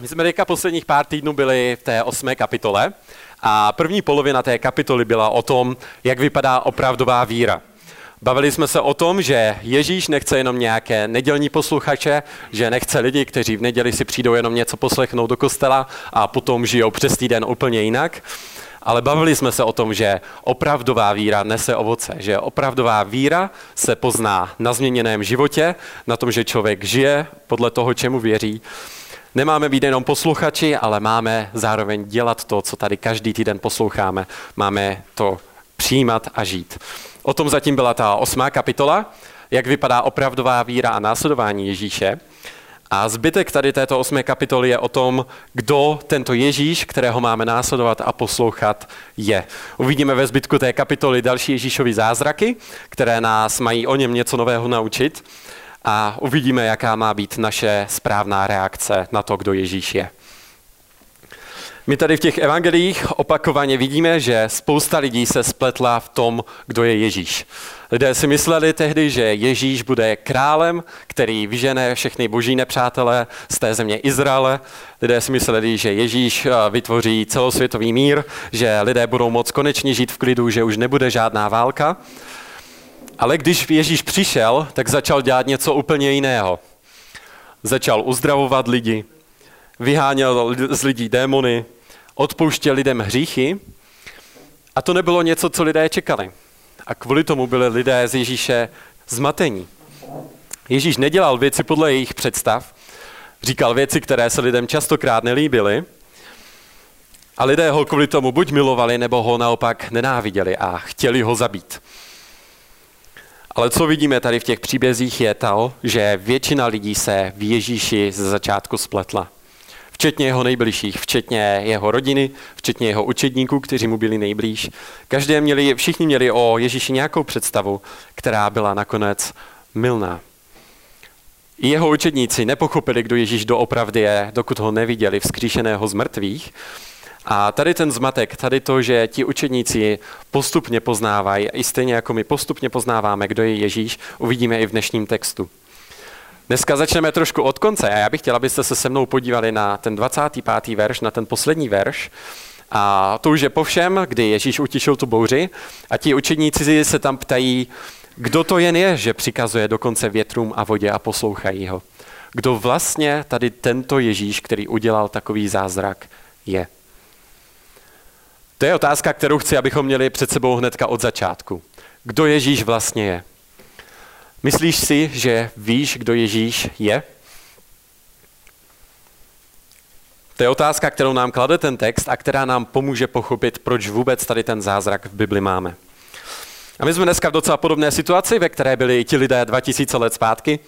My jsme teďka posledních pár týdnů byli v té osmé kapitole a první polovina té kapitoly byla o tom, jak vypadá opravdová víra. Bavili jsme se o tom, že Ježíš nechce jenom nějaké nedělní posluchače, že nechce lidi, kteří v neděli si přijdou jenom něco poslechnout do kostela a potom žijou přes týden úplně jinak. Ale bavili jsme se o tom, že opravdová víra nese ovoce, že opravdová víra se pozná na změněném životě, na tom, že člověk žije podle toho, čemu věří Nemáme být jenom posluchači, ale máme zároveň dělat to, co tady každý týden posloucháme. Máme to přijímat a žít. O tom zatím byla ta osmá kapitola, jak vypadá opravdová víra a následování Ježíše. A zbytek tady této osmé kapitoly je o tom, kdo tento Ježíš, kterého máme následovat a poslouchat, je. Uvidíme ve zbytku té kapitoly další Ježíšovy zázraky, které nás mají o něm něco nového naučit a uvidíme, jaká má být naše správná reakce na to, kdo Ježíš je. My tady v těch evangelích opakovaně vidíme, že spousta lidí se spletla v tom, kdo je Ježíš. Lidé si mysleli tehdy, že Ježíš bude králem, který vyžene všechny boží nepřátele z té země Izraele. Lidé si mysleli, že Ježíš eh, vytvoří celosvětový mír, že lidé budou moct konečně žít v klidu, že už nebude žádná válka. Ale když Ježíš přišel, tak začal dělat něco úplně jiného. Začal uzdravovat lidi, vyháněl z lidí démony, odpouštěl lidem hříchy a to nebylo něco, co lidé čekali. A kvůli tomu byli lidé z Ježíše zmatení. Ježíš nedělal věci podle jejich představ, říkal věci, které se lidem častokrát nelíbily a lidé ho kvůli tomu buď milovali, nebo ho naopak nenáviděli a chtěli ho zabít. Ale co vidíme tady v těch příbězích je to, že většina lidí se v Ježíši ze začátku spletla. Včetně jeho nejbližších, včetně jeho rodiny, včetně jeho učedníků, kteří mu byli nejblíž. Každé měli, všichni měli o Ježíši nějakou představu, která byla nakonec milná. I jeho učedníci nepochopili, kdo Ježíš doopravdy je, dokud ho neviděli vzkříšeného z mrtvých a tady ten zmatek, tady to, že ti učedníci postupně poznávají, i stejně jako my postupně poznáváme, kdo je Ježíš, uvidíme i v dnešním textu. Dneska začneme trošku od konce a já bych chtěl, abyste se se mnou podívali na ten 25. verš, na ten poslední verš. A to už je po všem, kdy Ježíš utišil tu bouři a ti učedníci se tam ptají, kdo to jen je, že přikazuje dokonce větrům a vodě a poslouchají ho. Kdo vlastně tady tento Ježíš, který udělal takový zázrak, je. To je otázka, kterou chci, abychom měli před sebou hnedka od začátku. Kdo Ježíš vlastně je? Myslíš si, že víš, kdo Ježíš je? To je otázka, kterou nám klade ten text a která nám pomůže pochopit, proč vůbec tady ten zázrak v Bibli máme. A my jsme dneska v docela podobné situaci, ve které byli i ti lidé 2000 let zpátky.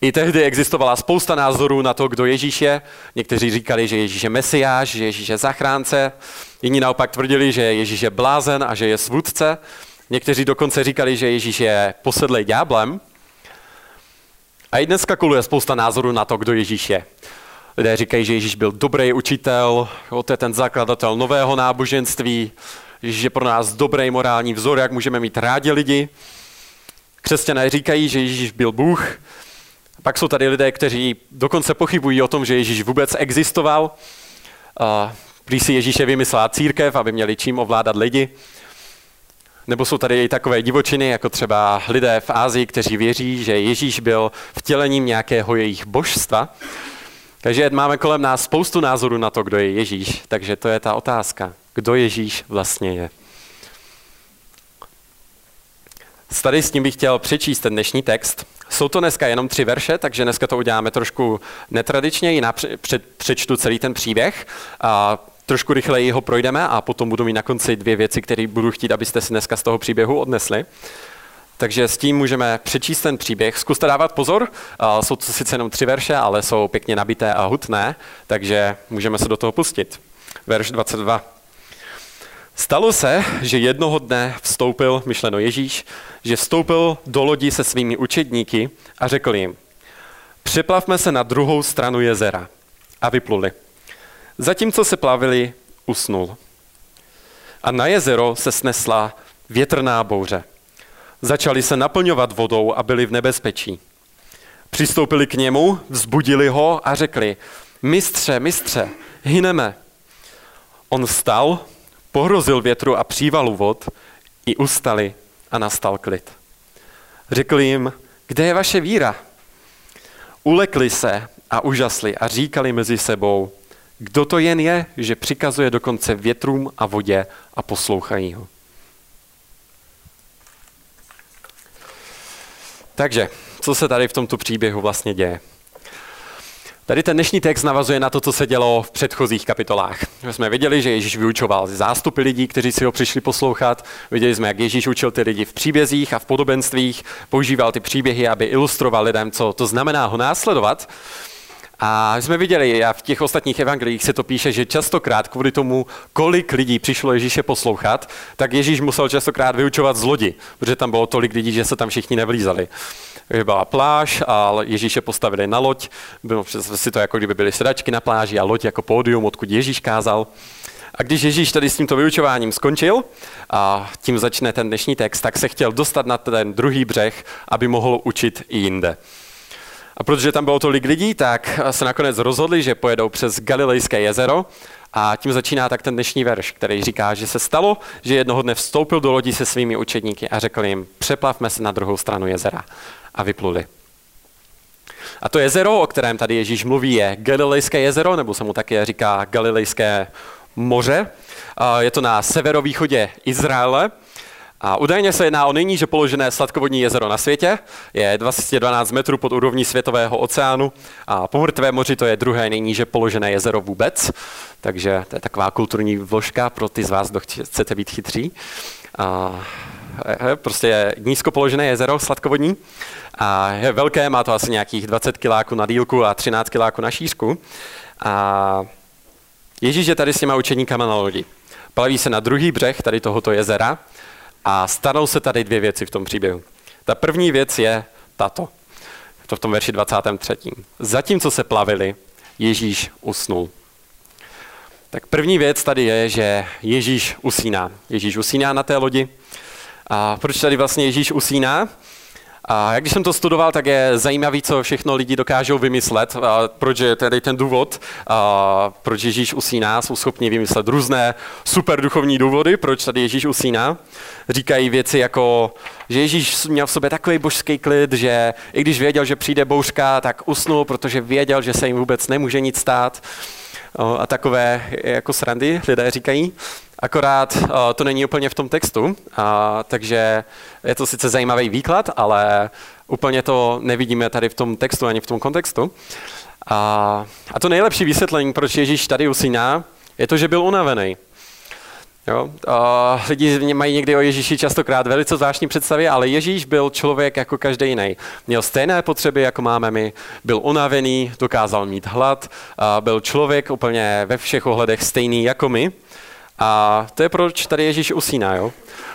I tehdy existovala spousta názorů na to, kdo Ježíš je. Někteří říkali, že Ježíš je mesiáš, že Ježíš je zachránce. Jiní naopak tvrdili, že Ježíš je blázen a že je svůdce. Někteří dokonce říkali, že Ježíš je posedlej ďáblem. A i dneska koluje spousta názorů na to, kdo Ježíš je. Lidé říkají, že Ježíš byl dobrý učitel, to je ten zakladatel nového náboženství, Ježíš je pro nás dobrý morální vzor, jak můžeme mít rádi lidi. Křesťané říkají, že Ježíš byl Bůh, pak jsou tady lidé, kteří dokonce pochybují o tom, že Ježíš vůbec existoval. Prý si Ježíše vymyslela církev, aby měli čím ovládat lidi. Nebo jsou tady i takové divočiny, jako třeba lidé v Ázii, kteří věří, že Ježíš byl vtělením nějakého jejich božstva. Takže máme kolem nás spoustu názorů na to, kdo je Ježíš. Takže to je ta otázka. Kdo Ježíš vlastně je? Tady s tím bych chtěl přečíst ten dnešní text. Jsou to dneska jenom tři verše, takže dneska to uděláme trošku netradičně, jinak přečtu celý ten příběh. A trošku rychleji ho projdeme a potom budu mít na konci dvě věci, které budu chtít, abyste si dneska z toho příběhu odnesli. Takže s tím můžeme přečíst ten příběh. Zkuste dávat pozor, jsou to sice jenom tři verše, ale jsou pěkně nabité a hutné, takže můžeme se do toho pustit. Verš 22. Stalo se, že jednoho dne vstoupil, myšleno Ježíš, že vstoupil do lodi se svými učedníky a řekl jim, přeplavme se na druhou stranu jezera. A vypluli. Zatímco se plavili, usnul. A na jezero se snesla větrná bouře. Začali se naplňovat vodou a byli v nebezpečí. Přistoupili k němu, vzbudili ho a řekli, mistře, mistře, hyneme. On vstal, pohrozil větru a přívalu vod, i ustali a nastal klid. Řekl jim, kde je vaše víra? Ulekli se a užasli a říkali mezi sebou, kdo to jen je, že přikazuje dokonce větrům a vodě a poslouchají ho. Takže, co se tady v tomto příběhu vlastně děje? Tady ten dnešní text navazuje na to, co se dělo v předchozích kapitolách. My jsme viděli, že Ježíš vyučoval zástupy lidí, kteří si ho přišli poslouchat. Viděli jsme, jak Ježíš učil ty lidi v příbězích a v podobenstvích, používal ty příběhy, aby ilustroval lidem, co to znamená ho následovat. A jsme viděli, a v těch ostatních evangelích se to píše, že častokrát kvůli tomu, kolik lidí přišlo Ježíše poslouchat, tak Ježíš musel častokrát vyučovat z lodi, protože tam bylo tolik lidí, že se tam všichni nevlízali. Byla pláž a Ježíše postavili na loď, bylo si to jako kdyby byly sedačky na pláži a loď jako pódium, odkud Ježíš kázal. A když Ježíš tady s tímto vyučováním skončil, a tím začne ten dnešní text, tak se chtěl dostat na ten druhý břeh, aby mohl učit i jinde. A protože tam bylo tolik lidí, tak se nakonec rozhodli, že pojedou přes Galilejské jezero a tím začíná tak ten dnešní verš, který říká, že se stalo, že jednoho dne vstoupil do lodi se svými učedníky a řekl jim, přeplavme se na druhou stranu jezera. A vypluli. A to jezero, o kterém tady Ježíš mluví, je Galilejské jezero, nebo se mu také říká Galilejské moře. Je to na severovýchodě Izraele a údajně se jedná o nejníže položené sladkovodní jezero na světě, je 212 metrů pod úrovní světového oceánu a po mrtvé moři to je druhé nejníže položené jezero vůbec, takže to je taková kulturní vložka pro ty z vás, kdo chcete být chytří. A je prostě je nízko položené jezero sladkovodní a je velké, má to asi nějakých 20 kiláků na dílku a 13 kiláků na šířku. A Ježíš je tady s těma učeníkama na lodi. Plaví se na druhý břeh tady tohoto jezera a stanou se tady dvě věci v tom příběhu. Ta první věc je tato. To v tom verši 23. Zatímco se plavili, Ježíš usnul. Tak první věc tady je, že Ježíš usíná. Ježíš usíná na té lodi. A proč tady vlastně Ježíš usíná? A když jsem to studoval, tak je zajímavý, co všechno lidi dokážou vymyslet, a proč je tady ten důvod, a proč Ježíš usíná, jsou schopni vymyslet různé super duchovní důvody, proč tady Ježíš usíná. Říkají věci jako, že Ježíš měl v sobě takový božský klid, že i když věděl, že přijde bouřka, tak usnul, protože věděl, že se jim vůbec nemůže nic stát. A takové jako srandy lidé říkají. Akorát uh, to není úplně v tom textu, uh, takže je to sice zajímavý výklad, ale úplně to nevidíme tady v tom textu ani v tom kontextu. A, a to nejlepší vysvětlení, proč Ježíš tady usíná, je to, že byl unavený. Jo? A lidi mají někdy o Ježíši častokrát velice zvláštní představy, ale Ježíš byl člověk jako každý jiný. Měl stejné potřeby, jako máme my, byl unavený, dokázal mít hlad, a byl člověk úplně ve všech ohledech stejný jako my. A to je proč tady Ježíš usíná. Jo?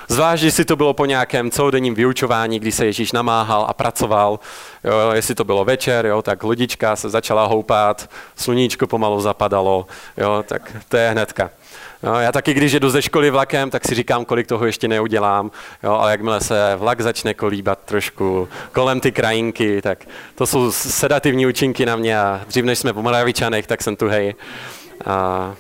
Zvlášť, jestli to bylo po nějakém celodenním vyučování, kdy se Ježíš namáhal a pracoval, jo, jestli to bylo večer, jo, tak lodička se začala houpat, sluníčko pomalu zapadalo, jo, tak to je hnedka. Jo, já taky, když jedu ze školy vlakem, tak si říkám, kolik toho ještě neudělám, jo, ale jakmile se vlak začne kolíbat trošku kolem ty krajinky, tak to jsou sedativní účinky na mě a dřív než jsme po Moravičanech, tak jsem tu hej. A...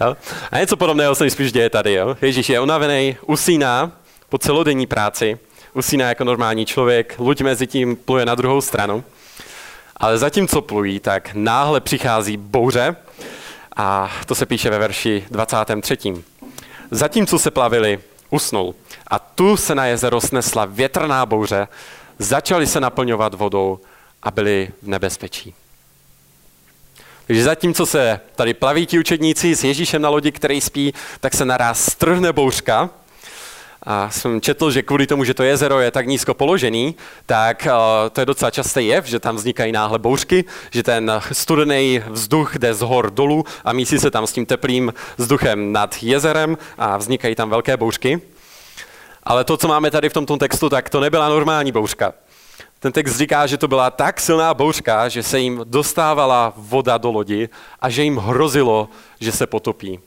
Jo? A něco podobného se spíš děje tady. Jo? Ježíš je unavený, usíná po celodenní práci, usíná jako normální člověk, luď mezi tím pluje na druhou stranu. Ale zatímco plují, tak náhle přichází bouře a to se píše ve verši 23. Zatímco se plavili, usnul a tu se na jezero snesla větrná bouře, začali se naplňovat vodou a byli v nebezpečí. Takže zatímco se tady plaví ti učedníci s Ježíšem na lodi, který spí, tak se naraz strhne bouřka. A jsem četl, že kvůli tomu, že to jezero je tak nízko položený, tak uh, to je docela častý jev, že tam vznikají náhle bouřky, že ten studený vzduch jde z hor dolů a mísí se tam s tím teplým vzduchem nad jezerem a vznikají tam velké bouřky. Ale to, co máme tady v tomto textu, tak to nebyla normální bouřka. Ten text říká, že to byla tak silná bouřka, že se jim dostávala voda do lodi a že jim hrozilo, že se potopí.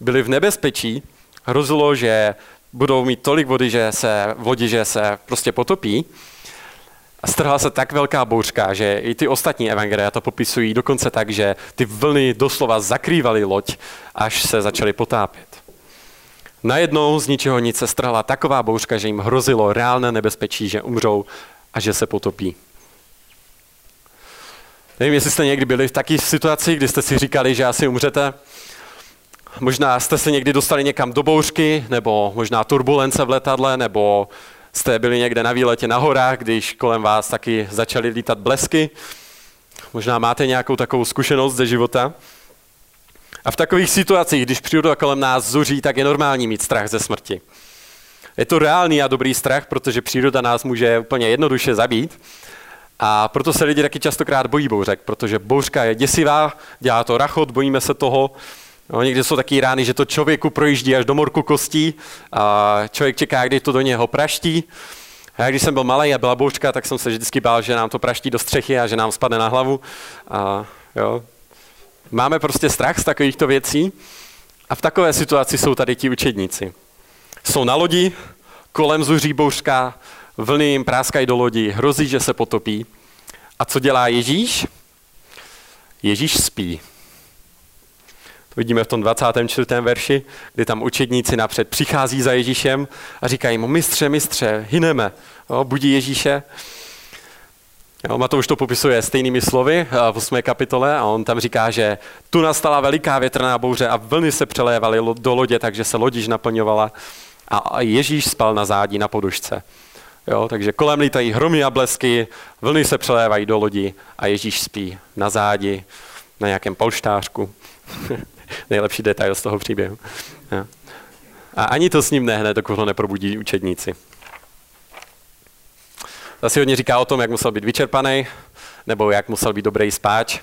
Byli v nebezpečí, hrozilo, že budou mít tolik vody, že se, vodi, že se prostě potopí. A strhla se tak velká bouřka, že i ty ostatní evangelia to popisují dokonce tak, že ty vlny doslova zakrývaly loď, až se začaly potápět. Najednou z ničeho nic se strhla taková bouřka, že jim hrozilo reálné nebezpečí, že umřou a že se potopí. Nevím, jestli jste někdy byli v takové situaci, kdy jste si říkali, že asi umřete. Možná jste se někdy dostali někam do bouřky, nebo možná turbulence v letadle, nebo jste byli někde na výletě na horách, když kolem vás taky začaly lítat blesky. Možná máte nějakou takovou zkušenost ze života. A v takových situacích, když příroda kolem nás zuří, tak je normální mít strach ze smrti. Je to reálný a dobrý strach, protože příroda nás může úplně jednoduše zabít. A proto se lidi taky častokrát bojí bouřek, protože bouřka je děsivá, dělá to rachot, bojíme se toho. No, někdy jsou taky rány, že to člověku projíždí až do morku kostí a člověk čeká, kdy to do něho praští. A když jsem byl malý a byla bouřka, tak jsem se vždycky bál, že nám to praští do střechy a že nám spadne na hlavu. A jo, Máme prostě strach z takovýchto věcí a v takové situaci jsou tady ti učedníci. Jsou na lodi, kolem zuří bouřka, vlny jim práskají do lodi, hrozí, že se potopí. A co dělá Ježíš? Ježíš spí. To vidíme v tom 24. verši, kdy tam učedníci napřed přichází za Ježíšem a říkají mu, mistře, mistře, hyneme. Jo, budí Ježíše. Jo, Matouš to popisuje stejnými slovy eh, v 8. kapitole a on tam říká, že tu nastala veliká větrná bouře a vlny se přelévaly do lodě, takže se lodiž naplňovala a Ježíš spal na zádí na podušce. Jo, takže kolem lítají hromy a blesky, vlny se přelévají do lodi a Ježíš spí na zádi, na nějakém polštářku. Nejlepší detail z toho příběhu. Jo. A ani to s ním nehne, dokud ho neprobudí učedníci. Zase hodně říká o tom, jak musel být vyčerpaný, nebo jak musel být dobrý spáč.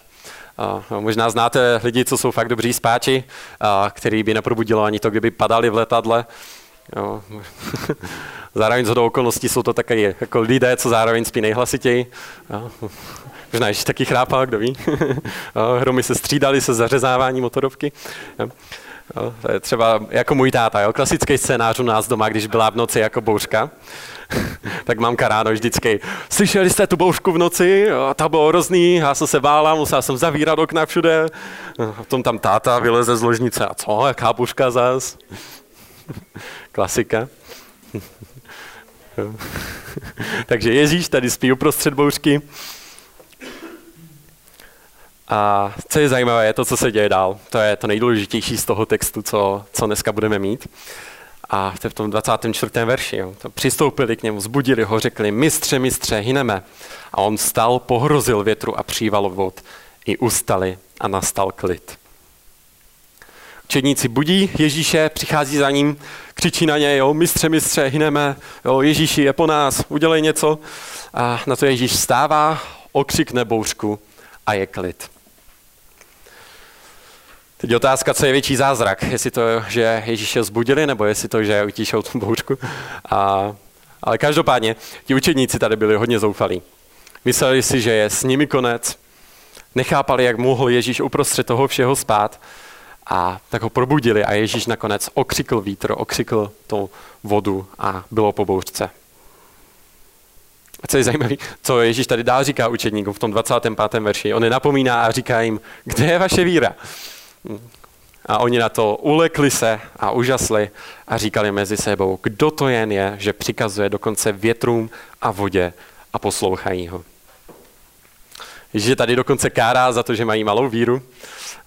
A možná znáte lidi, co jsou fakt dobří spáči, a který by neprobudilo ani to, kdyby padali v letadle. Jo. zároveň z okolností jsou to také jako lidé, co zároveň spí nejhlasitěji. Jo. Možná ještě taky chrápal, kdo ví. Hromy se střídali se zařezávání motorovky. Jo. Jo, to je třeba jako můj táta, jo, klasický scénář u nás doma, když byla v noci jako bouřka, tak mamka ráno vždycky, slyšeli jste tu bouřku v noci, jo, to bylo hrozný, já jsem se bála, musela jsem zavírat okna všude, a potom tam táta vyleze z ložnice, a co, jaká bouřka zas? Klasika. Takže Ježíš tady spí uprostřed bouřky, a co je zajímavé, je to, co se děje dál. To je to nejdůležitější z toho textu, co, co dneska budeme mít. A to je v tom 24. verši. Jo. To přistoupili k němu, zbudili ho, řekli, mistře, mistře, hyneme. A on stal, pohrozil větru a příval vod. I ustali a nastal klid. Učedníci budí Ježíše, přichází za ním, křičí na něj, jo, mistře, mistře, hyneme, jo, Ježíši je po nás, udělej něco. A na to Ježíš stává, okřikne bouřku a je klid. Teď otázka, co je větší zázrak. Jestli to, že Ježíše zbudili, nebo jestli to, že utíšou tu bouřku. A, ale každopádně, ti učedníci tady byli hodně zoufalí. Mysleli si, že je s nimi konec. Nechápali, jak mohl Ježíš uprostřed toho všeho spát. A tak ho probudili a Ježíš nakonec okřikl vítr, okřikl tu vodu a bylo po bouřce. A co je zajímavé, co Ježíš tady dál říká učedníkům v tom 25. verši. On je napomíná a říká jim, kde je vaše víra? A oni na to ulekli se a užasli a říkali mezi sebou, kdo to jen je, že přikazuje dokonce větrům a vodě a poslouchají ho. Ježíš tady dokonce kárá za to, že mají malou víru.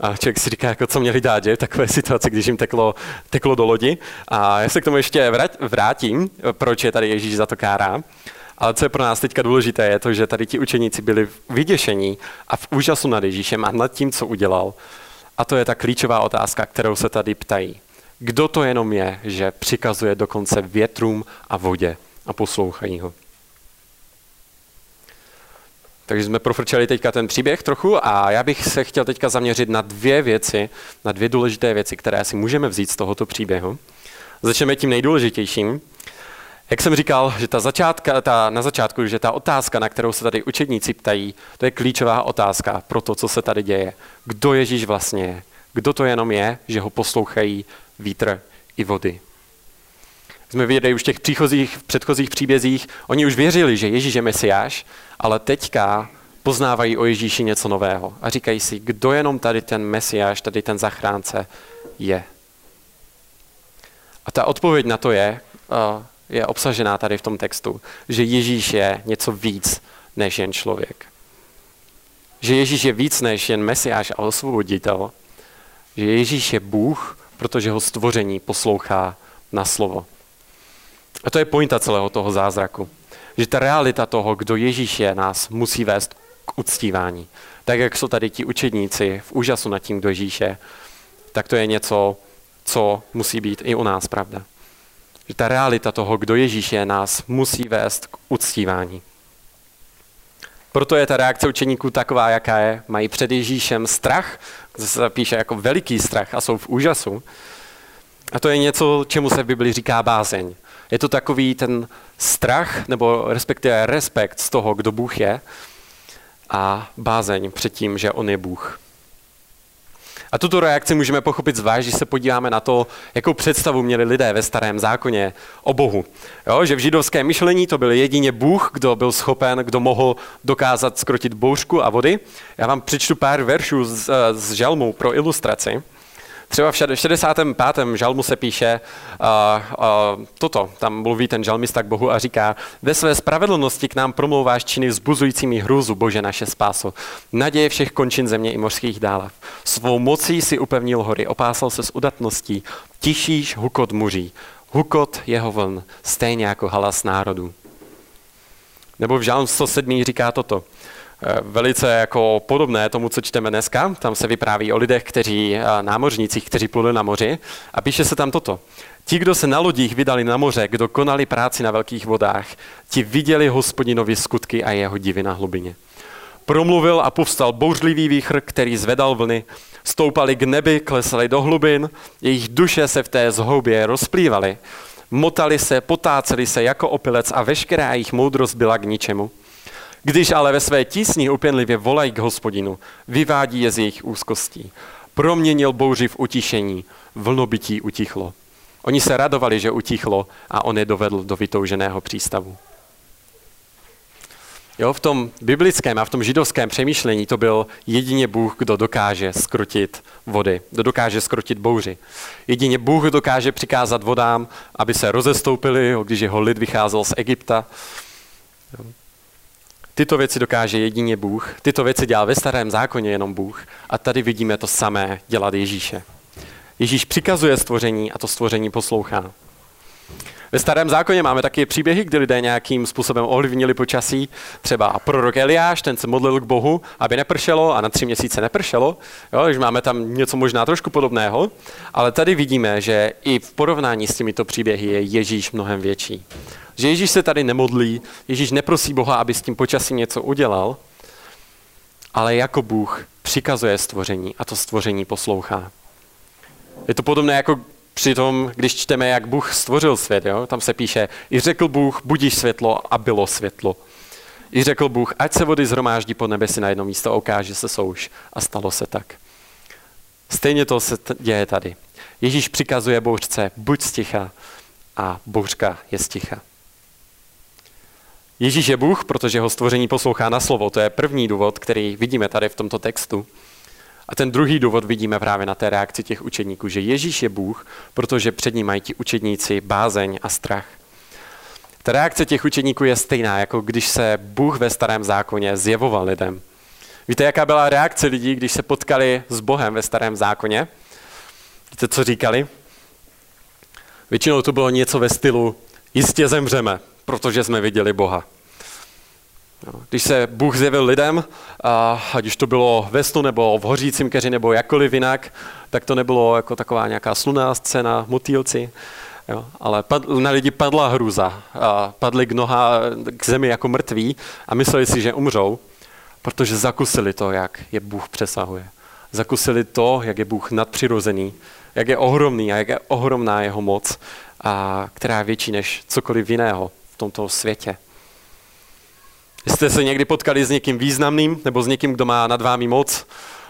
A člověk si říká, jako co měli dát, že? v takové situaci, když jim teklo, teklo do lodi. A já se k tomu ještě vrátím, proč je tady Ježíš za to kárá. Ale co je pro nás teďka důležité, je to, že tady ti učeníci byli vyděšení a v úžasu nad Ježíšem a nad tím, co udělal. A to je ta klíčová otázka, kterou se tady ptají. Kdo to jenom je, že přikazuje dokonce větrům a vodě a poslouchají ho? Takže jsme profrčeli teďka ten příběh trochu a já bych se chtěl teďka zaměřit na dvě věci, na dvě důležité věci, které si můžeme vzít z tohoto příběhu. Začneme tím nejdůležitějším. Jak jsem říkal, že ta začátka, ta, na začátku, že ta otázka, na kterou se tady učedníci ptají, to je klíčová otázka pro to, co se tady děje. Kdo Ježíš vlastně je? Kdo to jenom je, že ho poslouchají vítr i vody? Jsme viděli už v těch příchozích, v předchozích příbězích, oni už věřili, že Ježíš je Mesiáš, ale teďka poznávají o Ježíši něco nového a říkají si, kdo jenom tady ten Mesiáš, tady ten zachránce je. A ta odpověď na to je, je obsažená tady v tom textu, že Ježíš je něco víc než jen člověk. Že Ježíš je víc než jen Mesiáš a osvoboditel. Že Ježíš je Bůh, protože ho stvoření poslouchá na slovo. A to je pointa celého toho zázraku. Že ta realita toho, kdo Ježíš je, nás musí vést k uctívání. Tak, jak jsou tady ti učedníci v úžasu nad tím, kdo Ježíš je, tak to je něco, co musí být i u nás, pravda. Že ta realita toho, kdo Ježíš je, nás musí vést k uctívání. Proto je ta reakce učeníků taková, jaká je. Mají před Ježíšem strach, se píše jako veliký strach a jsou v úžasu. A to je něco, čemu se v Bibli říká bázeň. Je to takový ten strach, nebo respektive respekt z toho, kdo Bůh je a bázeň před tím, že On je Bůh. A tuto reakci můžeme pochopit zvlášť, když se podíváme na to, jakou představu měli lidé ve starém zákoně o Bohu. Jo, že v židovském myšlení to byl jedině Bůh, kdo byl schopen, kdo mohl dokázat skrotit bouřku a vody. Já vám přečtu pár veršů z, z žalmu pro ilustraci. Třeba v 65. žalmu se píše uh, uh, toto, tam mluví ten žalmista k Bohu a říká, ve své spravedlnosti k nám promlouváš činy vzbuzujícími hrůzu, Bože naše spáso. Naděje všech končin země i mořských dálav. Svou mocí si upevnil hory, opásal se s udatností, tišíš hukot muří, hukot jeho vln, stejně jako halas národů. Nebo v žalm 107 říká toto. Eh, velice jako podobné tomu, co čteme dneska. Tam se vypráví o lidech, kteří, eh, námořnících, kteří pluli na moři a píše se tam toto. Ti, kdo se na lodích vydali na moře, kdo konali práci na velkých vodách, ti viděli hospodinovi skutky a jeho divy na hlubině. Promluvil a povstal bouřlivý výchr, který zvedal vlny, stoupali k nebi, klesali do hlubin, jejich duše se v té zhoubě rozplývaly, motali se, potáceli se jako opilec a veškerá jejich moudrost byla k ničemu. Když ale ve své tísni upěnlivě volají k hospodinu, vyvádí je z jejich úzkostí. Proměnil bouři v utišení, vlnobytí utichlo. Oni se radovali, že utichlo a on je dovedl do vytouženého přístavu. Jo, v tom biblickém a v tom židovském přemýšlení to byl jedině Bůh, kdo dokáže skrutit vody, kdo dokáže skrutit bouři. Jedině Bůh dokáže přikázat vodám, aby se rozestoupili, když jeho lid vycházel z Egypta. Tyto věci dokáže jedině Bůh. Tyto věci dělal ve starém zákoně jenom Bůh. A tady vidíme to samé dělat Ježíše. Ježíš přikazuje stvoření a to stvoření poslouchá. Ve starém zákoně máme taky příběhy, kdy lidé nějakým způsobem ovlivnili počasí. Třeba prorok Eliáš, ten se modlil k Bohu, aby nepršelo a na tři měsíce nepršelo. Jo, takže máme tam něco možná trošku podobného. Ale tady vidíme, že i v porovnání s těmito příběhy je Ježíš mnohem větší. Že Ježíš se tady nemodlí, Ježíš neprosí Boha, aby s tím počasí něco udělal, ale jako Bůh přikazuje stvoření a to stvoření poslouchá. Je to podobné jako při tom, když čteme, jak Bůh stvořil svět. Jo? Tam se píše, i řekl Bůh, budíš světlo a bylo světlo. I řekl Bůh, ať se vody zhromáždí pod nebesi na jedno místo, ukáže se souš. A stalo se tak. Stejně to se děje tady. Ježíš přikazuje bouřce, buď sticha a bouřka je sticha. Ježíš je Bůh, protože ho stvoření poslouchá na slovo. To je první důvod, který vidíme tady v tomto textu. A ten druhý důvod vidíme právě na té reakci těch učedníků, že Ježíš je Bůh, protože před ním mají ti učedníci bázeň a strach. Ta reakce těch učedníků je stejná, jako když se Bůh ve starém zákoně zjevoval lidem. Víte, jaká byla reakce lidí, když se potkali s Bohem ve starém zákoně? Víte, co říkali? Většinou to bylo něco ve stylu, jistě zemřeme, protože jsme viděli Boha. Když se Bůh zjevil lidem, ať už to bylo ve snu nebo v hořícím keři nebo jakkoliv jinak, tak to nebylo jako taková nějaká sluná scéna, motýlci, jo, ale pad, na lidi padla hruza. A padli k noha k zemi jako mrtví a mysleli si, že umřou, protože zakusili to, jak je Bůh přesahuje. Zakusili to, jak je Bůh nadpřirozený, jak je ohromný a jak je ohromná jeho moc, a která je větší než cokoliv jiného v tomto světě. Jste se někdy potkali s někým významným nebo s někým, kdo má nad vámi moc?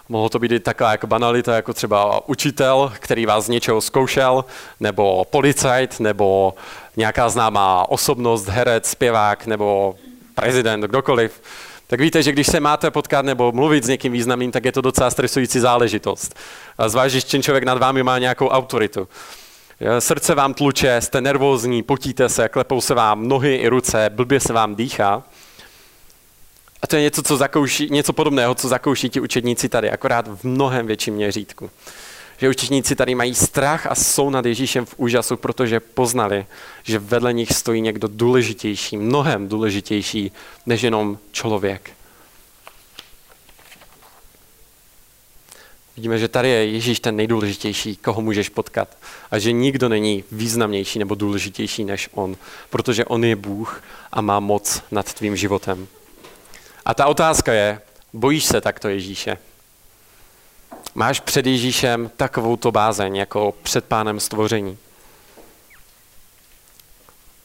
Mohlo to být i taková jako banalita, jako třeba učitel, který vás z něčeho zkoušel, nebo policajt, nebo nějaká známá osobnost, herec, zpěvák nebo prezident, kdokoliv, tak víte, že když se máte potkat nebo mluvit s někým významným, tak je to docela stresující záležitost. Zvlášť, když ten člověk nad vámi má nějakou autoritu. Srdce vám tluče, jste nervózní, potíte se, klepou se vám nohy i ruce, blbě se vám dýchá. A to je něco, co zakouší, něco podobného, co zakouší ti učedníci tady, akorát v mnohem větším měřítku. Že učedníci tady mají strach a jsou nad Ježíšem v úžasu, protože poznali, že vedle nich stojí někdo důležitější, mnohem důležitější, než jenom člověk. Vidíme, že tady je Ježíš ten nejdůležitější, koho můžeš potkat. A že nikdo není významnější nebo důležitější než on, protože on je Bůh a má moc nad tvým životem. A ta otázka je, bojíš se takto Ježíše? Máš před Ježíšem takovou to bázeň, jako před pánem stvoření?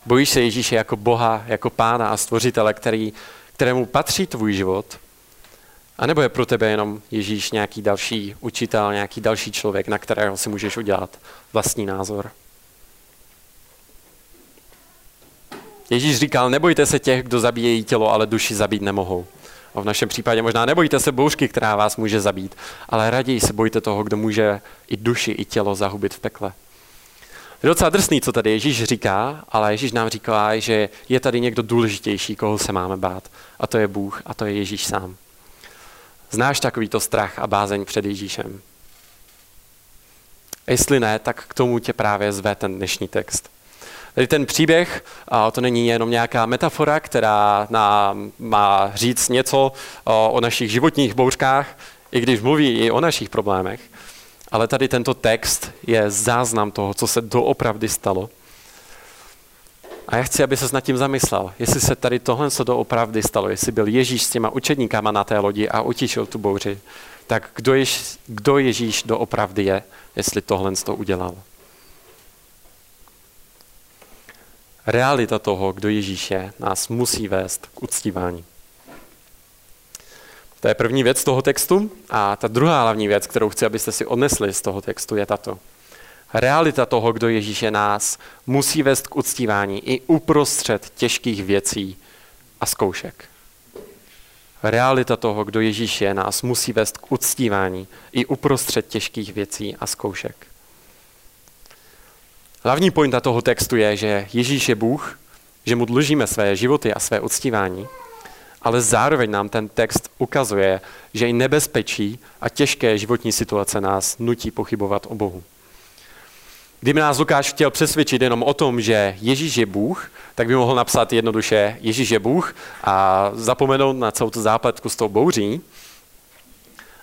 Bojíš se Ježíše jako Boha, jako pána a stvořitele, který, kterému patří tvůj život? A nebo je pro tebe jenom Ježíš nějaký další učitel, nějaký další člověk, na kterého si můžeš udělat vlastní názor? Ježíš říkal, nebojte se těch, kdo zabíjejí tělo, ale duši zabít nemohou. A v našem případě možná nebojte se bouřky, která vás může zabít, ale raději se bojte toho, kdo může i duši, i tělo zahubit v pekle. Je docela drsný, co tady Ježíš říká, ale Ježíš nám říká, že je tady někdo důležitější, koho se máme bát. A to je Bůh a to je Ježíš sám. Znáš takovýto strach a bázeň před Ježíšem? A jestli ne, tak k tomu tě právě zve ten dnešní text. Tady ten příběh, a to není jenom nějaká metafora, která nám má říct něco o, našich životních bouřkách, i když mluví i o našich problémech, ale tady tento text je záznam toho, co se doopravdy stalo. A já chci, aby se nad tím zamyslel, jestli se tady tohle se doopravdy stalo, jestli byl Ježíš s těma učedníkama na té lodi a utišil tu bouři, tak kdo, jež, kdo Ježíš doopravdy je, jestli tohle to udělal. Realita toho, kdo Ježíš je, nás musí vést k uctívání. To je první věc toho textu. A ta druhá hlavní věc, kterou chci, abyste si odnesli z toho textu, je tato. Realita toho, kdo Ježíš je nás, musí vést k uctívání i uprostřed těžkých věcí a zkoušek. Realita toho, kdo Ježíš je nás, musí vést k uctívání i uprostřed těžkých věcí a zkoušek. Hlavní pointa toho textu je, že Ježíš je Bůh, že mu dlužíme své životy a své uctívání, ale zároveň nám ten text ukazuje, že i nebezpečí a těžké životní situace nás nutí pochybovat o Bohu. Kdyby nás Lukáš chtěl přesvědčit jenom o tom, že Ježíš je Bůh, tak by mohl napsat jednoduše Ježíš je Bůh a zapomenout na celou tu zápletku s tou bouří.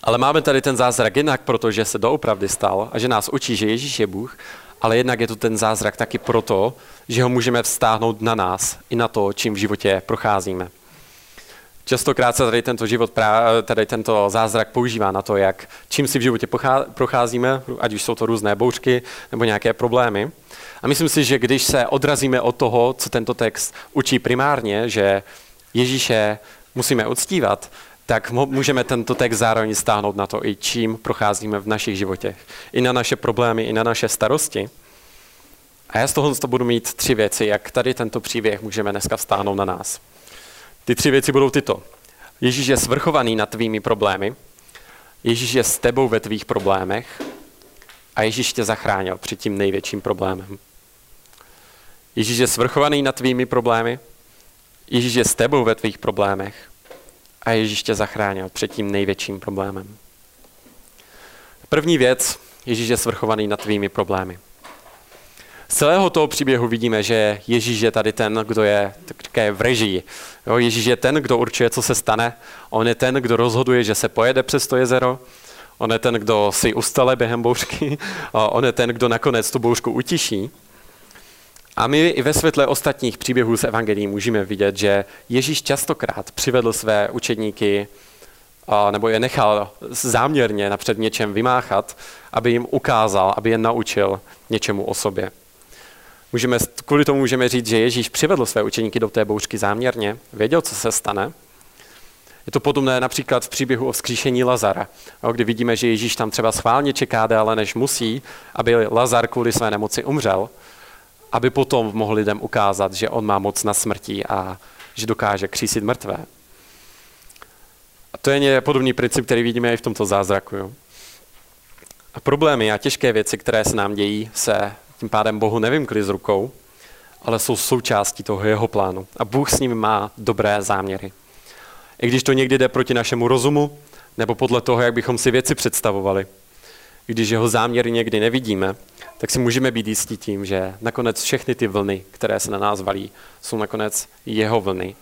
Ale máme tady ten zázrak jinak, protože se doopravdy stal a že nás učí, že Ježíš je Bůh ale jednak je to ten zázrak taky proto, že ho můžeme vztáhnout na nás i na to, čím v životě procházíme. Častokrát se tady tento život, tady tento zázrak používá na to, jak čím si v životě procházíme, ať už jsou to různé bouřky nebo nějaké problémy. A myslím si, že když se odrazíme od toho, co tento text učí primárně, že Ježíše musíme uctívat, tak můžeme tento text zároveň stáhnout na to, i čím procházíme v našich životech. I na naše problémy, i na naše starosti. A já z toho budu mít tři věci, jak tady tento příběh můžeme dneska stáhnout na nás. Ty tři věci budou tyto. Ježíš je svrchovaný nad tvými problémy, Ježíš je s tebou ve tvých problémech a Ježíš tě zachránil před tím největším problémem. Ježíš je svrchovaný nad tvými problémy, Ježíš je s tebou ve tvých problémech a Ježíš tě zachránil před tím největším problémem. První věc, Ježíš je svrchovaný nad tvými problémy. Z celého toho příběhu vidíme, že Ježíš je tady ten, kdo je také v režii. Jo, Ježíš je ten, kdo určuje, co se stane. On je ten, kdo rozhoduje, že se pojede přes to jezero. On je ten, kdo si ustale během bouřky. On je ten, kdo nakonec tu bouřku utiší. A my i ve světle ostatních příběhů z Evangelií můžeme vidět, že Ježíš častokrát přivedl své učedníky nebo je nechal záměrně napřed něčem vymáchat, aby jim ukázal, aby je naučil něčemu o sobě. Můžeme, kvůli tomu můžeme říct, že Ježíš přivedl své učeníky do té bouřky záměrně, věděl, co se stane. Je to podobné například v příběhu o vzkříšení Lazara, kdy vidíme, že Ježíš tam třeba schválně čeká déle, než musí, aby Lazar kvůli své nemoci umřel, aby potom mohl lidem ukázat, že on má moc na smrti a že dokáže křísit mrtvé. A to je podobný princip, který vidíme i v tomto zázraku. Jo. A problémy a těžké věci, které se nám dějí, se tím pádem Bohu nevymkly z rukou, ale jsou součástí toho jeho plánu. A Bůh s ním má dobré záměry. I když to někdy jde proti našemu rozumu, nebo podle toho, jak bychom si věci představovali. Když jeho záměry někdy nevidíme, tak si můžeme být jistí tím, že nakonec všechny ty vlny, které se na nás valí, jsou nakonec jeho vlny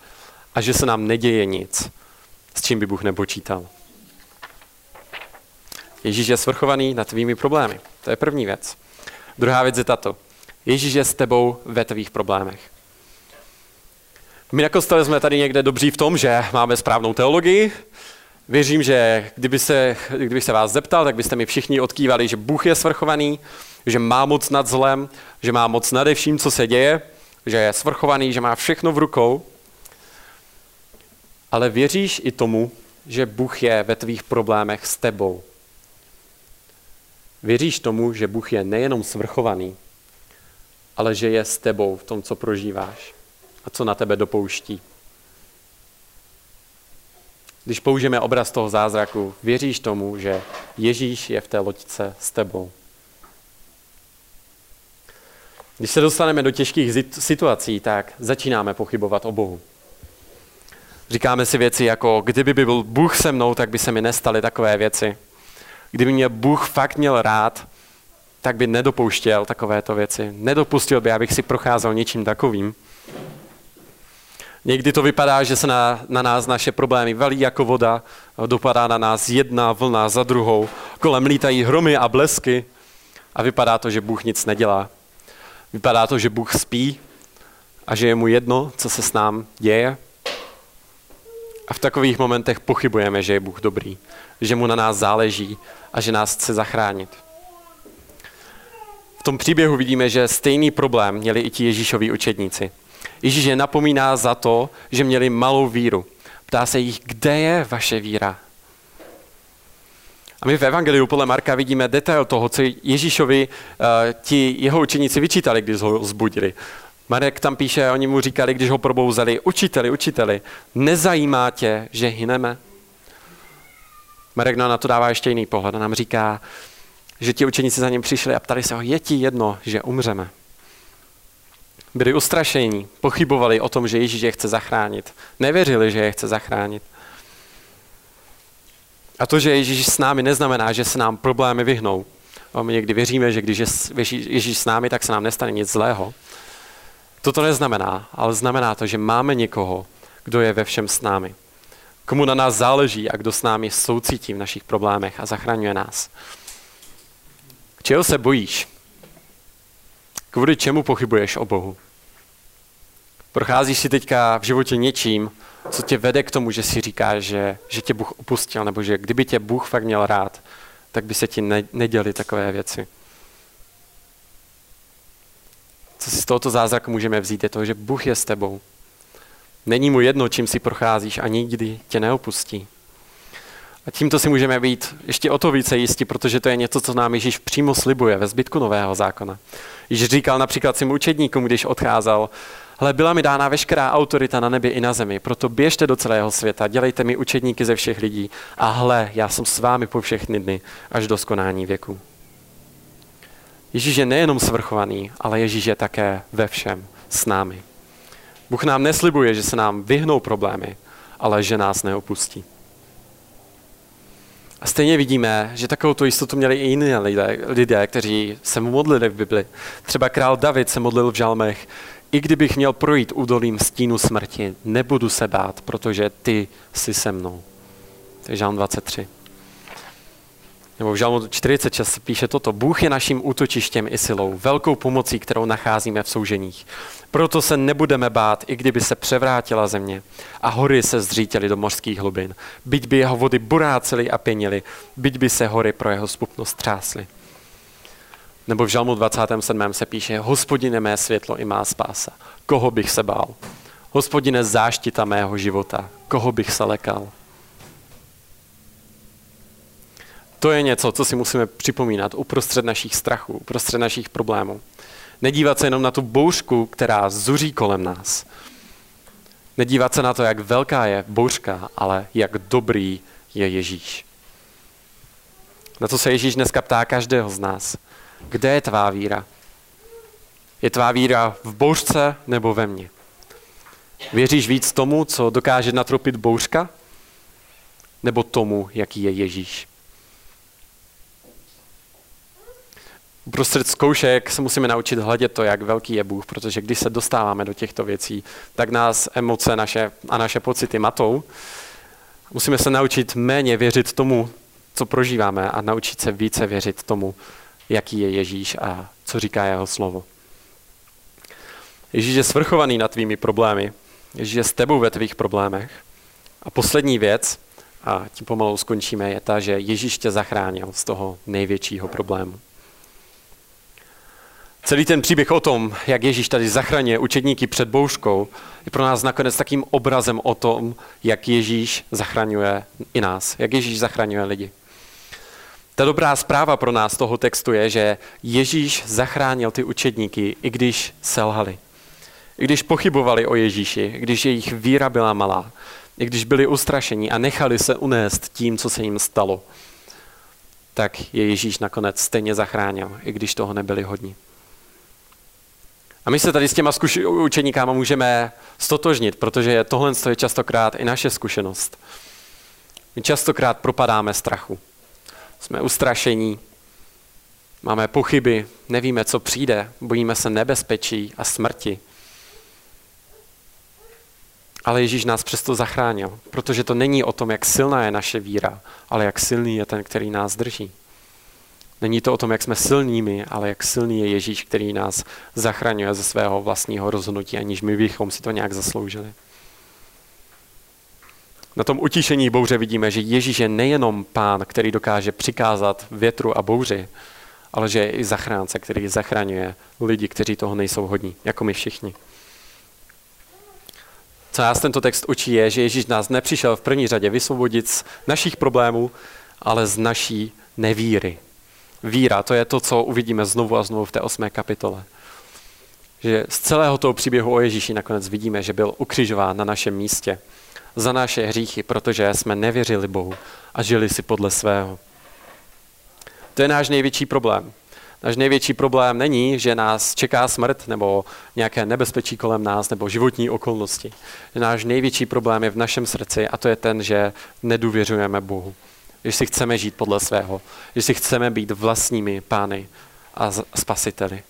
a že se nám neděje nic, s čím by Bůh nepočítal. Ježíš je svrchovaný nad tvými problémy. To je první věc. Druhá věc je tato. Ježíš je s tebou ve tvých problémech. My na kostele jsme tady někde dobří v tom, že máme správnou teologii. Věřím, že kdyby se, kdyby se vás zeptal, tak byste mi všichni odkývali, že Bůh je svrchovaný, že má moc nad zlem, že má moc nade vším, co se děje, že je svrchovaný, že má všechno v rukou. Ale věříš i tomu, že Bůh je ve tvých problémech s tebou. Věříš tomu, že Bůh je nejenom svrchovaný, ale že je s tebou v tom, co prožíváš a co na tebe dopouští. Když použijeme obraz toho zázraku, věříš tomu, že Ježíš je v té loďce s tebou. Když se dostaneme do těžkých situací, tak začínáme pochybovat o Bohu. Říkáme si věci jako, kdyby byl Bůh se mnou, tak by se mi nestaly takové věci. Kdyby mě Bůh fakt měl rád, tak by nedopouštěl takovéto věci. Nedopustil by, abych si procházel něčím takovým. Někdy to vypadá, že se na, na nás naše problémy valí jako voda, dopadá na nás jedna vlna za druhou, kolem lítají hromy a blesky a vypadá to, že Bůh nic nedělá. Vypadá to, že Bůh spí a že je mu jedno, co se s nám děje. A v takových momentech pochybujeme, že je Bůh dobrý, že mu na nás záleží a že nás chce zachránit. V tom příběhu vidíme, že stejný problém měli i ti Ježíšoví učedníci. Ježíš je napomíná za to, že měli malou víru. Ptá se jich, kde je vaše víra? A my v Evangeliu podle Marka vidíme detail toho, co Ježíšovi uh, ti jeho učeníci vyčítali, když ho zbudili. Marek tam píše, oni mu říkali, když ho probouzeli, učiteli, učiteli, nezajímá tě, že hyneme? Marek na to dává ještě jiný pohled a nám říká, že ti učeníci za ním přišli a ptali se ho, je ti jedno, že umřeme? Byli ustrašení, pochybovali o tom, že Ježíš je chce zachránit. Nevěřili, že je chce zachránit. A to, že Ježíš s námi, neznamená, že se nám problémy vyhnou. A my někdy věříme, že když je Ježíš s námi, tak se nám nestane nic zlého. Toto neznamená, ale znamená to, že máme někoho, kdo je ve všem s námi. Komu na nás záleží a kdo s námi soucítí v našich problémech a zachraňuje nás. Čeho se bojíš? Kvůli čemu pochybuješ o Bohu? Procházíš si teďka v životě něčím, co tě vede k tomu, že si říkáš, že, že tě Bůh opustil, nebo že kdyby tě Bůh fakt měl rád, tak by se ti ne, neděli takové věci. Co si z tohoto zázraku můžeme vzít, je to, že Bůh je s tebou. Není mu jedno, čím si procházíš a nikdy tě neopustí. A tímto si můžeme být ještě o to více jistí, protože to je něco, co nám Ježíš přímo slibuje ve zbytku Nového zákona. Již říkal například svým učedníkům, když odcházel, ale byla mi dána veškerá autorita na nebi i na zemi, proto běžte do celého světa, dělejte mi učedníky ze všech lidí a hle, já jsem s vámi po všechny dny až do skonání věku. Ježíš je nejenom svrchovaný, ale Ježíš je také ve všem s námi. Bůh nám neslibuje, že se nám vyhnou problémy, ale že nás neopustí. A stejně vidíme, že takovou tu jistotu měli i jiní lidé, lidé, kteří se modlili v Bibli. Třeba král David se modlil v žalmech, i kdybych měl projít údolím stínu smrti, nebudu se bát, protože ty jsi se mnou. To je žalm 23. Nebo v žalmu 46 píše toto. Bůh je naším útočištěm i silou, velkou pomocí, kterou nacházíme v souženích. Proto se nebudeme bát, i kdyby se převrátila země a hory se zřítily do mořských hlubin. Byť by jeho vody burácely a pěnily, byť by se hory pro jeho spupnost třásly. Nebo v žalmu 27. se píše, hospodine mé světlo i má spása. Koho bych se bál? Hospodine záštita mého života. Koho bych se lekal? To je něco, co si musíme připomínat uprostřed našich strachů, uprostřed našich problémů. Nedívat se jenom na tu bouřku, která zuří kolem nás. Nedívat se na to, jak velká je bouřka, ale jak dobrý je Ježíš. Na to se Ježíš dneska ptá každého z nás. Kde je tvá víra? Je tvá víra v bouřce nebo ve mně? Věříš víc tomu, co dokáže natropit bouřka? Nebo tomu, jaký je Ježíš? Uprostřed zkoušek se musíme naučit hledět to, jak velký je Bůh, protože když se dostáváme do těchto věcí, tak nás emoce naše a naše pocity matou. Musíme se naučit méně věřit tomu, co prožíváme a naučit se více věřit tomu, jaký je Ježíš a co říká jeho slovo. Ježíš je svrchovaný nad tvými problémy. Ježíš je s tebou ve tvých problémech. A poslední věc, a tím pomalu skončíme, je ta, že Ježíš tě zachránil z toho největšího problému. Celý ten příběh o tom, jak Ježíš tady zachraňuje učedníky před bouřkou, je pro nás nakonec takým obrazem o tom, jak Ježíš zachraňuje i nás, jak Ježíš zachraňuje lidi. Ta dobrá zpráva pro nás toho textu je, že Ježíš zachránil ty učedníky, i když selhali. I když pochybovali o Ježíši, když jejich víra byla malá, i když byli ustrašení a nechali se unést tím, co se jim stalo, tak je Ježíš nakonec stejně zachránil, i když toho nebyli hodní. A my se tady s těma zkuši- učeníkáma můžeme stotožnit, protože tohle je častokrát i naše zkušenost. My častokrát propadáme strachu. Jsme ustrašení, máme pochyby, nevíme, co přijde, bojíme se nebezpečí a smrti. Ale Ježíš nás přesto zachránil, protože to není o tom, jak silná je naše víra, ale jak silný je ten, který nás drží. Není to o tom, jak jsme silnými, ale jak silný je Ježíš, který nás zachraňuje ze svého vlastního rozhodnutí, aniž my bychom si to nějak zasloužili. Na tom utišení bouře vidíme, že Ježíš je nejenom pán, který dokáže přikázat větru a bouři, ale že je i zachránce, který zachraňuje lidi, kteří toho nejsou hodní, jako my všichni. Co nás tento text učí je, že Ježíš nás nepřišel v první řadě vysvobodit z našich problémů, ale z naší nevíry. Víra, to je to, co uvidíme znovu a znovu v té osmé kapitole. Že z celého toho příběhu o Ježíši nakonec vidíme, že byl ukřižován na našem místě za naše hříchy, protože jsme nevěřili Bohu a žili si podle svého. To je náš největší problém. Náš největší problém není, že nás čeká smrt nebo nějaké nebezpečí kolem nás nebo životní okolnosti. Náš největší problém je v našem srdci a to je ten, že nedůvěřujeme Bohu. Že si chceme žít podle svého. Že si chceme být vlastními pány a spasiteli.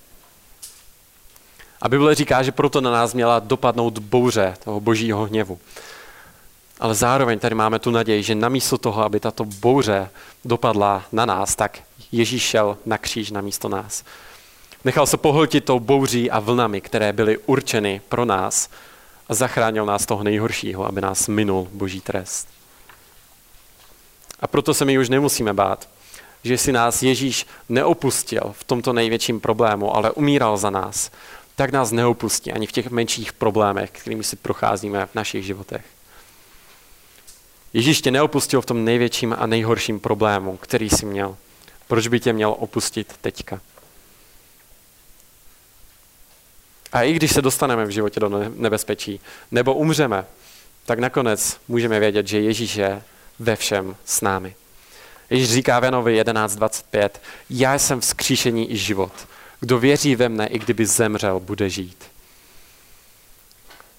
A Bible říká, že proto na nás měla dopadnout bouře toho božího hněvu. Ale zároveň tady máme tu naději, že namísto toho, aby tato bouře dopadla na nás, tak Ježíš šel na kříž na místo nás. Nechal se pohltit tou bouří a vlnami, které byly určeny pro nás a zachránil nás toho nejhoršího, aby nás minul boží trest. A proto se my už nemusíme bát, že si nás Ježíš neopustil v tomto největším problému, ale umíral za nás, tak nás neopustí ani v těch menších problémech, kterými si procházíme v našich životech. Ježíš tě neopustil v tom největším a nejhorším problému, který jsi měl. Proč by tě měl opustit teďka? A i když se dostaneme v životě do nebezpečí, nebo umřeme, tak nakonec můžeme vědět, že Ježíš je ve všem s námi. Ježíš říká v Janovi 11.25, já jsem vzkříšení i život. Kdo věří ve mne, i kdyby zemřel, bude žít.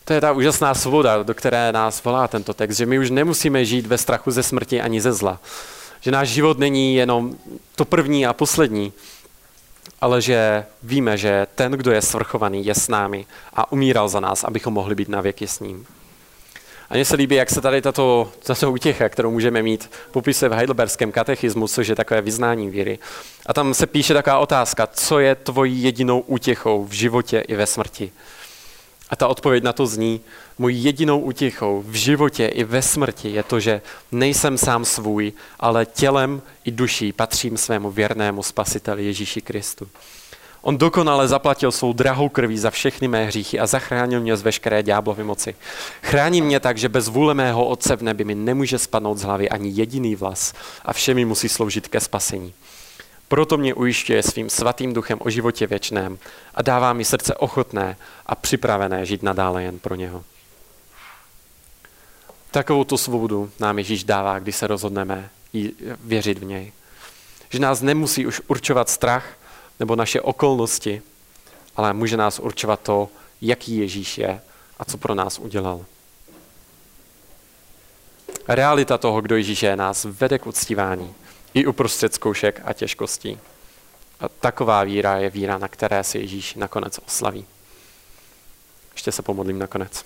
To je ta úžasná svoboda, do které nás volá tento text, že my už nemusíme žít ve strachu ze smrti ani ze zla. Že náš život není jenom to první a poslední, ale že víme, že ten, kdo je svrchovaný, je s námi a umíral za nás, abychom mohli být na věky s ním. A mně se líbí, jak se tady tato, tato útěcha, kterou můžeme mít, popisuje v Heidelberském katechismu, což je takové vyznání víry. A tam se píše taková otázka, co je tvojí jedinou útěchou v životě i ve smrti. A ta odpověď na to zní, mojí jedinou útěchou v životě i ve smrti je to, že nejsem sám svůj, ale tělem i duší patřím svému věrnému spasiteli Ježíši Kristu. On dokonale zaplatil svou drahou krví za všechny mé hříchy a zachránil mě z veškeré ďáblovy moci. Chrání mě tak, že bez vůle mého Otce v nebi mi nemůže spadnout z hlavy ani jediný vlas a vše mi musí sloužit ke spasení. Proto mě ujišťuje svým svatým duchem o životě věčném a dává mi srdce ochotné a připravené žít nadále jen pro něho. Takovou tu svobodu nám Ježíš dává, když se rozhodneme věřit v něj. Že nás nemusí už určovat strach nebo naše okolnosti, ale může nás určovat to, jaký Ježíš je a co pro nás udělal. Realita toho, kdo Ježíš je, nás vede k uctívání i uprostřed zkoušek a těžkostí. A taková víra je víra, na které se Ježíš nakonec oslaví. Ještě se pomodlím nakonec.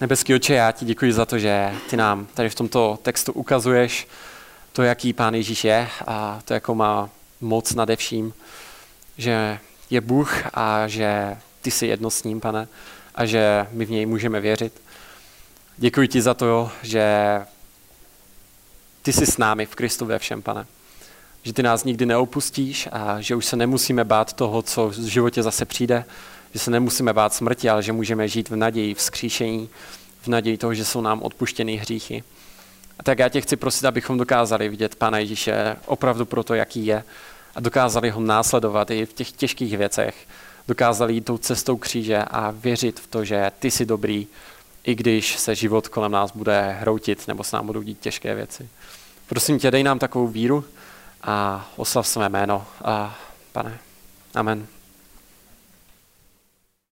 Nebeský oče, já ti děkuji za to, že ty nám tady v tomto textu ukazuješ to, jaký Pán Ježíš je a to, jakou má moc nade vším, že je Bůh a že ty jsi jedno s ním, pane, a že my v něj můžeme věřit. Děkuji ti za to, že ty jsi s námi v Kristu ve všem, pane. Že ty nás nikdy neopustíš a že už se nemusíme bát toho, co v životě zase přijde, že se nemusíme bát smrti, ale že můžeme žít v naději, v skříšení, v naději toho, že jsou nám odpuštěny hříchy. A tak já tě chci prosit, abychom dokázali vidět Pána Ježíše opravdu pro to, jaký je a dokázali ho následovat i v těch těžkých věcech. Dokázali jít tou cestou kříže a věřit v to, že ty jsi dobrý, i když se život kolem nás bude hroutit nebo se nám budou dít těžké věci. Prosím tě, dej nám takovou víru a oslav své jméno. A, pane, amen.